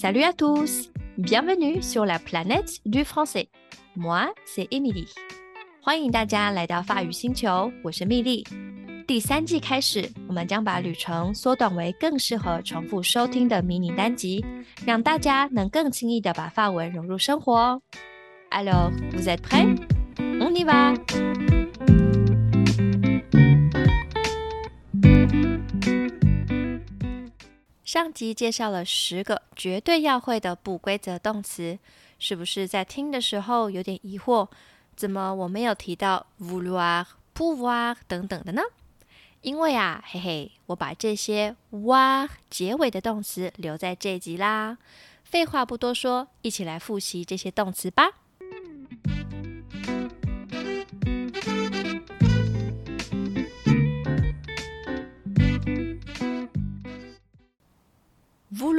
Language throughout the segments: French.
Salut à tous! Bienvenue sur la planète du français. Moi, c'est Emily. 欢迎大家来到法语星球，我是蜜莉。第三季开始，我们将把旅程缩短为更适合重复收听的迷你单集，让大家能更轻易的把法文融入生活哦。Alors, vous êtes prêts? On y va! 上集介绍了十个绝对要会的不规则动词，是不是在听的时候有点疑惑？怎么我没有提到 vouloir、pouvoir 等等的呢？因为啊，嘿嘿，我把这些 wa 结尾的动词留在这集啦。废话不多说，一起来复习这些动词吧。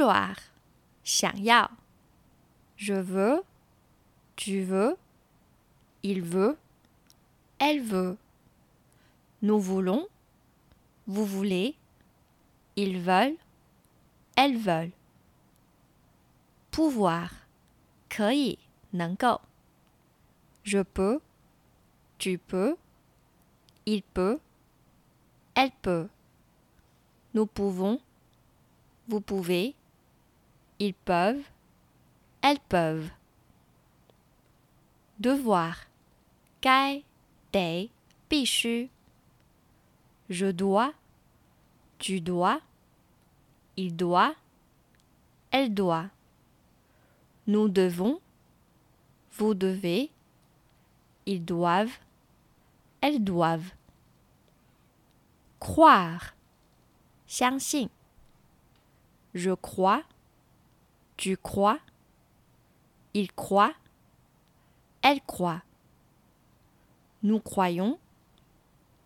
vouloir 想要，je veux，tu veux。Il veut, elle veut. Nous voulons, vous voulez. Ils veulent, elles veulent. Pouvoir, 可以，能够。Je peux, tu peux. Il peut, elle peut. Nous pouvons, vous pouvez. Ils peuvent. Elles peuvent. Devoir. Kai, dei, pichu. Je dois. Tu dois. Il doit. Elle doit. Nous devons. Vous devez. Ils doivent. Elles doivent. Croire. 相信. Je crois tu crois, il croit, elle croit. Nous croyons.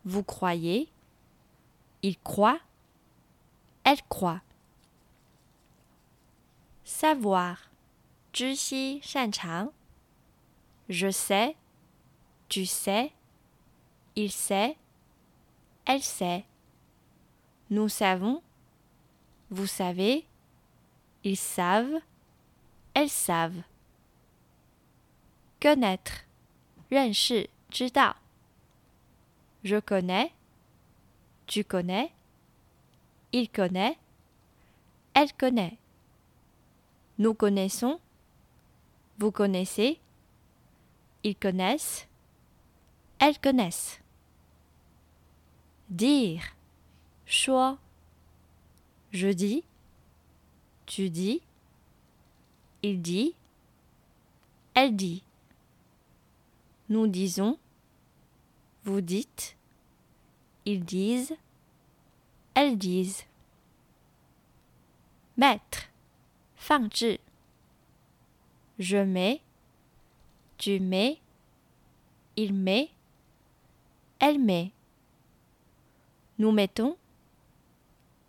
Vous croyez. Il croit. Elle croit. Savoir. Je sais. Tu sais. Il sait. Elle sait. Nous savons. Vous savez. Ils savent. Elles savent. Connaître. 认识。知道。Je connais. Tu connais. Il connaît. Elle connaît. Nous connaissons. Vous connaissez. Ils connaissent. Elles connaissent. Dire. Choix. Je dis. Tu dis. Il dit. Elle dit. Nous disons. Vous dites, ils disent, elles disent. Mettre, 放置. Je mets, tu mets, il met, elle met. Nous mettons,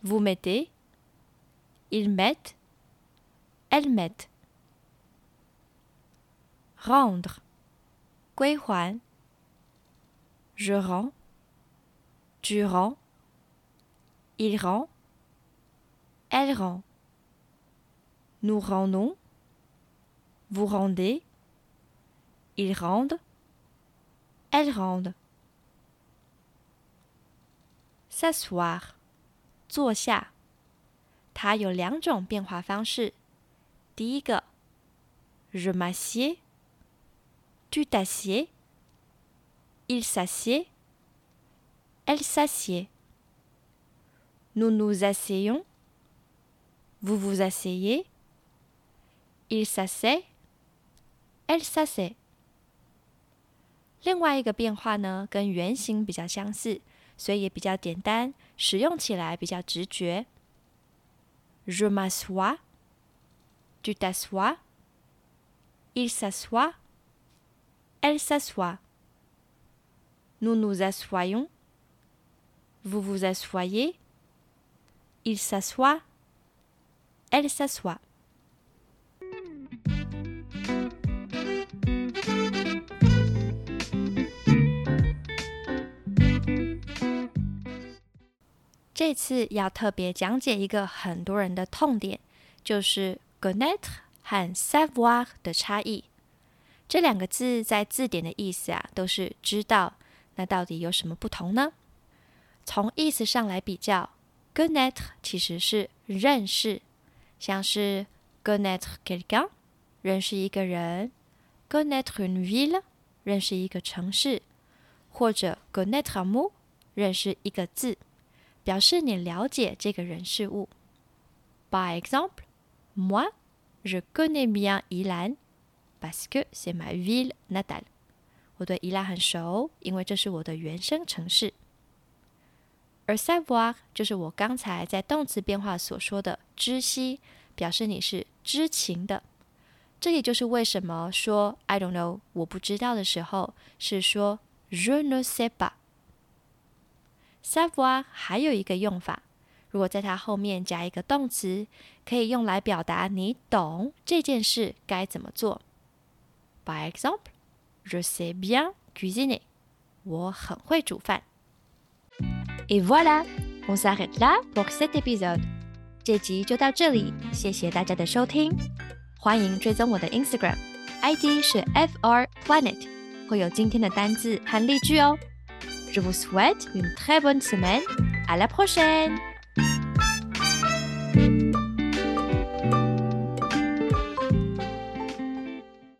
vous mettez, ils mettent. Elles mettent. Rendre. Gui Je rends. Tu rends. Il rend. Elle rend. Nous rendons. Vous rendez. Ils rendent. Elles rendent. S'asseoir. 坐下。它有两种变化方式。第一个，je m'assieds。Tu t'assieds。il s'assied. Elle s'assied. Nous nous asseyons. Vous vous asseyez. Il s'assied. Elle s'assied. 另外一个变化呢，跟原型比较相似，所以也比较简单，使用起来比较直觉。Je m'assois. Tu t'assois. Il s'assoit. Elle s'assoit. Nous nous assoyons. Vous vous asseyez. Il s'assoit. Elle s'assoit. 这次要特别讲解一个很多人的痛点，就是 connaître 和 savoir 的差异。这两个字在字典的意思啊，都是知道。那到底有什么不同呢？从意思上来比较，connaître 其实是认识，像是 connaître quelqu'un 认识一个人，connaître une ville 认识一个城市，或者 connaître un mot 认识一个字，表示你了解这个人事物。By example, moi, je connais bien Ilan parce que c'est ma ville natale. 我对伊拉很熟，因为这是我的原生城市。而 savoir 就是我刚才在动词变化所说的知悉，表示你是知情的。这也就是为什么说 I don't know 我不知道的时候是说 je ne sais pas。Savoir 还有一个用法，如果在它后面加一个动词，可以用来表达你懂这件事该怎么做。By example。Je sais bien cuisiner. Et voilà, on s'arrête là pour cet épisode. 这集就到这里，谢谢大家的收听。欢迎追踪我的 Instagram，ID 是 fr planet，会有今天的单字和例句哦。Je vous souhaite une très bonne semaine. À la prochaine.